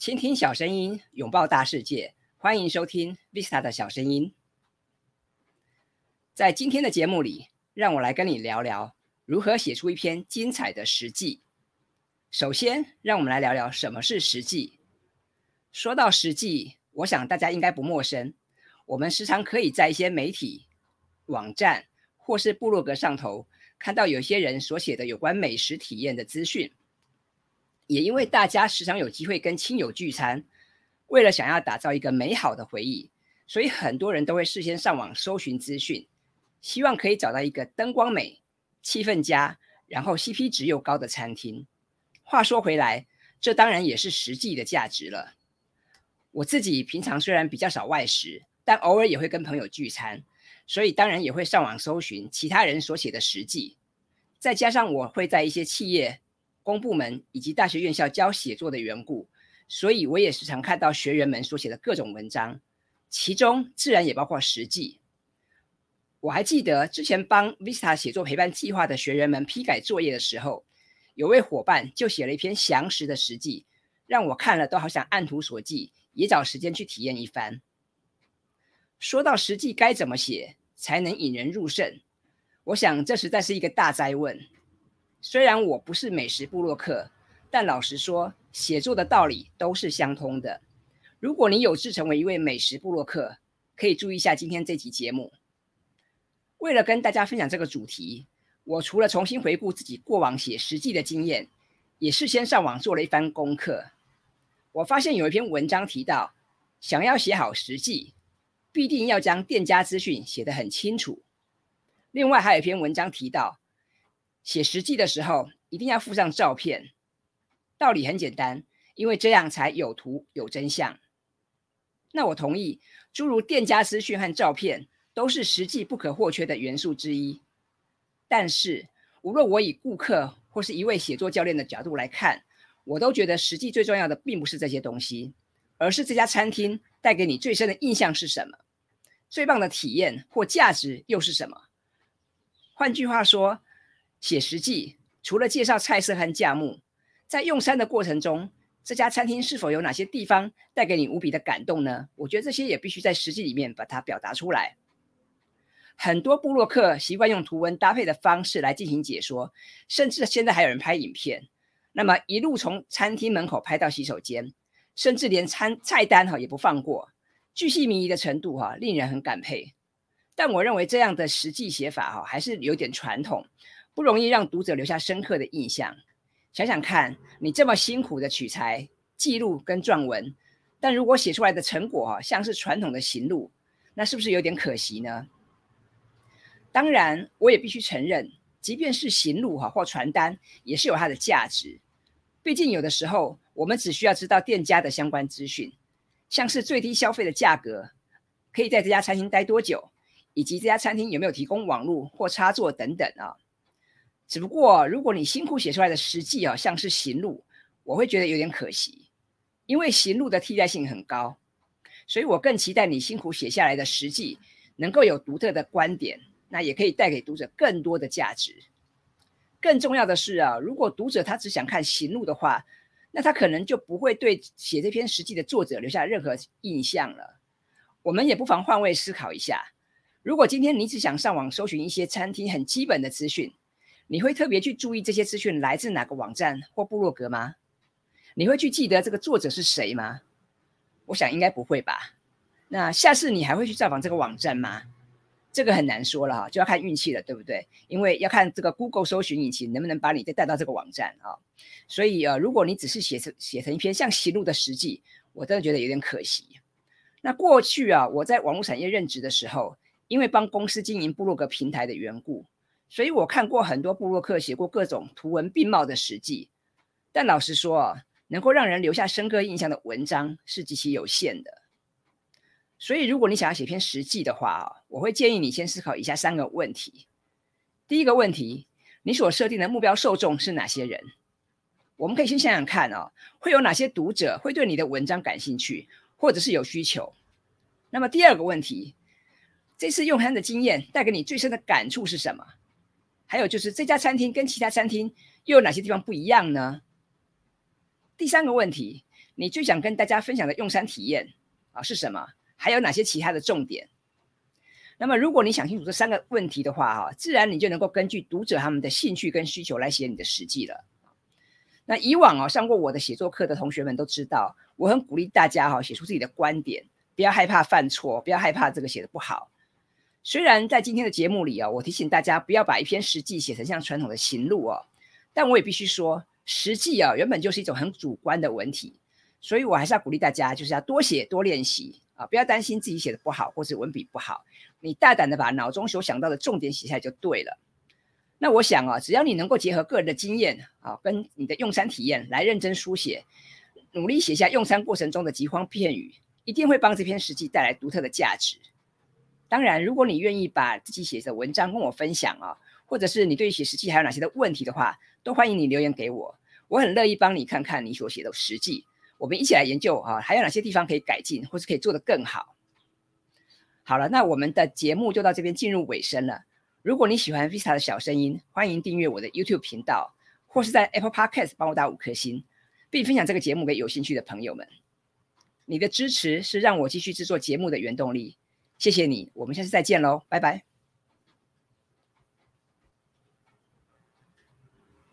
倾听小声音，拥抱大世界。欢迎收听 Vista 的小声音。在今天的节目里，让我来跟你聊聊如何写出一篇精彩的实记。首先，让我们来聊聊什么是实记。说到实记，我想大家应该不陌生。我们时常可以在一些媒体、网站或是部落格上头看到有些人所写的有关美食体验的资讯。也因为大家时常有机会跟亲友聚餐，为了想要打造一个美好的回忆，所以很多人都会事先上网搜寻资讯，希望可以找到一个灯光美、气氛佳，然后 CP 值又高的餐厅。话说回来，这当然也是实际的价值了。我自己平常虽然比较少外食，但偶尔也会跟朋友聚餐，所以当然也会上网搜寻其他人所写的实际，再加上我会在一些企业。公部门以及大学院校教写作的缘故，所以我也时常看到学员们所写的各种文章，其中自然也包括实际。我还记得之前帮 Vista 写作陪伴计划的学员们批改作业的时候，有位伙伴就写了一篇详实的实际，让我看了都好想按图索骥，也找时间去体验一番。说到实际该怎么写才能引人入胜，我想这实在是一个大灾问。虽然我不是美食部落客，但老实说，写作的道理都是相通的。如果你有志成为一位美食部落客，可以注意一下今天这集节目。为了跟大家分享这个主题，我除了重新回顾自己过往写实际的经验，也事先上网做了一番功课。我发现有一篇文章提到，想要写好实际，必定要将店家资讯写得很清楚。另外还有一篇文章提到。写实际的时候，一定要附上照片。道理很简单，因为这样才有图有真相。那我同意，诸如店家资讯和照片都是实际不可或缺的元素之一。但是，无论我以顾客或是一位写作教练的角度来看，我都觉得实际最重要的并不是这些东西，而是这家餐厅带给你最深的印象是什么，最棒的体验或价值又是什么。换句话说。写实际，除了介绍菜色和价目，在用餐的过程中，这家餐厅是否有哪些地方带给你无比的感动呢？我觉得这些也必须在实际里面把它表达出来。很多布洛克习惯用图文搭配的方式来进行解说，甚至现在还有人拍影片，那么一路从餐厅门口拍到洗手间，甚至连餐菜单哈也不放过，巨细靡遗的程度哈令人很感佩。但我认为这样的实际写法哈还是有点传统。不容易让读者留下深刻的印象。想想看，你这么辛苦的取材、记录跟撰文，但如果写出来的成果啊，像是传统的行路，那是不是有点可惜呢？当然，我也必须承认，即便是行路哈或传单，也是有它的价值。毕竟有的时候，我们只需要知道店家的相关资讯，像是最低消费的价格，可以在这家餐厅待多久，以及这家餐厅有没有提供网络或插座等等啊。只不过，如果你辛苦写出来的实际啊，像是行路，我会觉得有点可惜，因为行路的替代性很高，所以我更期待你辛苦写下来的实际能够有独特的观点，那也可以带给读者更多的价值。更重要的是啊，如果读者他只想看行路的话，那他可能就不会对写这篇实际的作者留下任何印象了。我们也不妨换位思考一下，如果今天你只想上网搜寻一些餐厅很基本的资讯，你会特别去注意这些资讯来自哪个网站或部落格吗？你会去记得这个作者是谁吗？我想应该不会吧。那下次你还会去造访这个网站吗？这个很难说了哈，就要看运气了，对不对？因为要看这个 Google 搜寻引擎能不能把你再带到这个网站啊。所以呃，如果你只是写成写成一篇像行路的实际，我真的觉得有点可惜。那过去啊，我在网络产业任职的时候，因为帮公司经营部落格平台的缘故。所以我看过很多布洛克写过各种图文并茂的实际，但老实说啊，能够让人留下深刻印象的文章是极其有限的。所以如果你想要写篇实际的话啊，我会建议你先思考以下三个问题。第一个问题，你所设定的目标受众是哪些人？我们可以先想想看啊，会有哪些读者会对你的文章感兴趣，或者是有需求？那么第二个问题，这次用他的经验带给你最深的感触是什么？还有就是这家餐厅跟其他餐厅又有哪些地方不一样呢？第三个问题，你最想跟大家分享的用餐体验啊是什么？还有哪些其他的重点？那么，如果你想清楚这三个问题的话，哈，自然你就能够根据读者他们的兴趣跟需求来写你的实际了。那以往啊上过我的写作课的同学们都知道，我很鼓励大家哈写出自己的观点，不要害怕犯错，不要害怕这个写的不好。虽然在今天的节目里啊，我提醒大家不要把一篇实际写成像传统的行路哦，但我也必须说，实际啊原本就是一种很主观的文体，所以我还是要鼓励大家，就是要多写多练习啊，不要担心自己写的不好或是文笔不好。你大胆的把脑中所想到的重点写下来就对了。那我想啊，只要你能够结合个人的经验啊，跟你的用餐体验来认真书写，努力写下用餐过程中的疾慌片语，一定会帮这篇实际带来独特的价值。当然，如果你愿意把自己写的文章跟我分享啊，或者是你对于写实际还有哪些的问题的话，都欢迎你留言给我，我很乐意帮你看看你所写的实际，我们一起来研究啊，还有哪些地方可以改进，或是可以做得更好。好了，那我们的节目就到这边进入尾声了。如果你喜欢 Vista 的小声音，欢迎订阅我的 YouTube 频道，或是在 Apple Podcast 帮我打五颗星，并分享这个节目给有兴趣的朋友们。你的支持是让我继续制作节目的原动力。谢谢你，我们下次再见喽，拜拜。